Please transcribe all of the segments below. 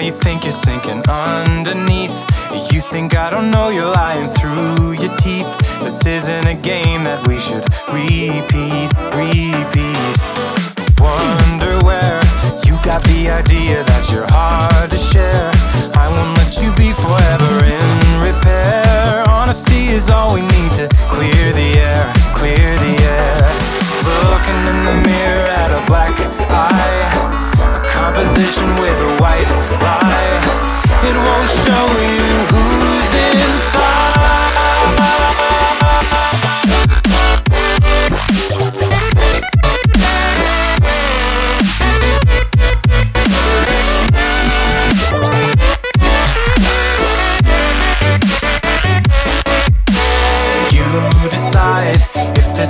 You think you're sinking underneath. You think I don't know you're lying through your teeth. This isn't a game that we should repeat, repeat. Wonder where you got the idea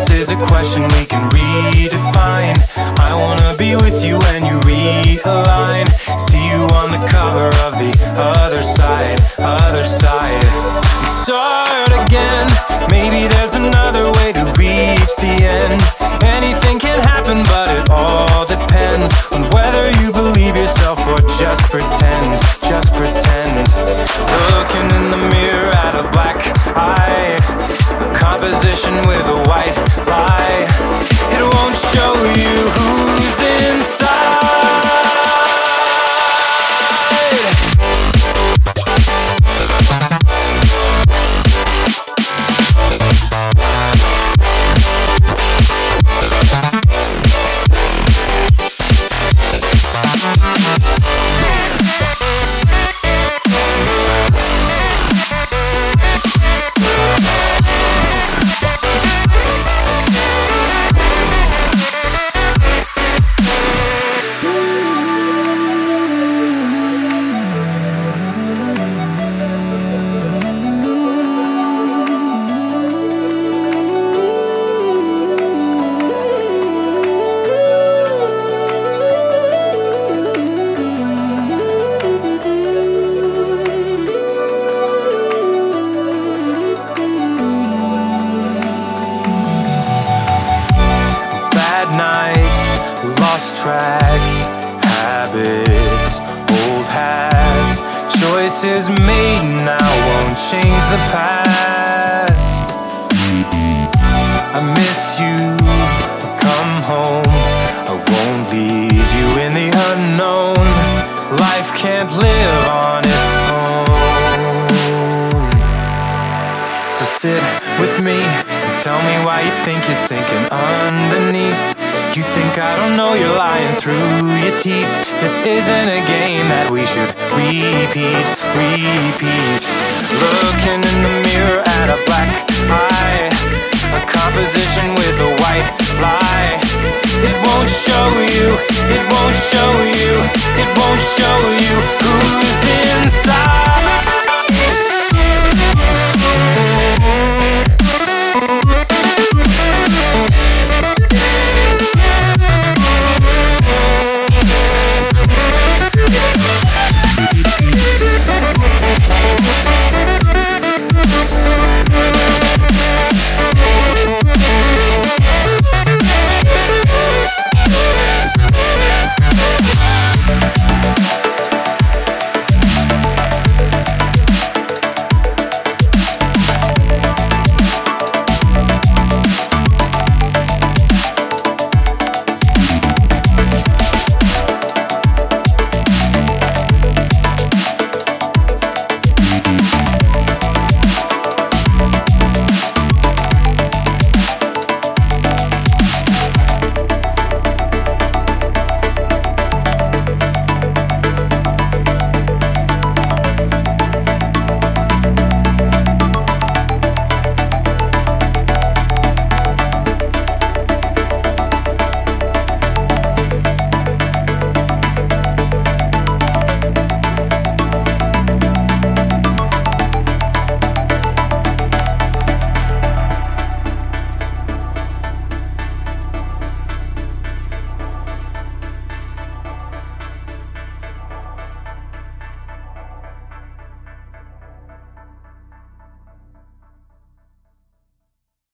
this is a question we can redefine. I wanna be with you when you realign. See you on the cover of the other side, other side. A composition with a white lie. It won't show you who's inside. Choices made now won't change the past. I miss you, come home. I won't leave you in the unknown. Life can't live on its own. So sit with me and tell me why you think you're sinking underneath. You think I don't know you're lying through your teeth. This isn't a game that we should repeat, repeat. Looking in the mirror at a black eye, a composition with a white lie. It won't show you, it won't show you, it won't show you who's inside.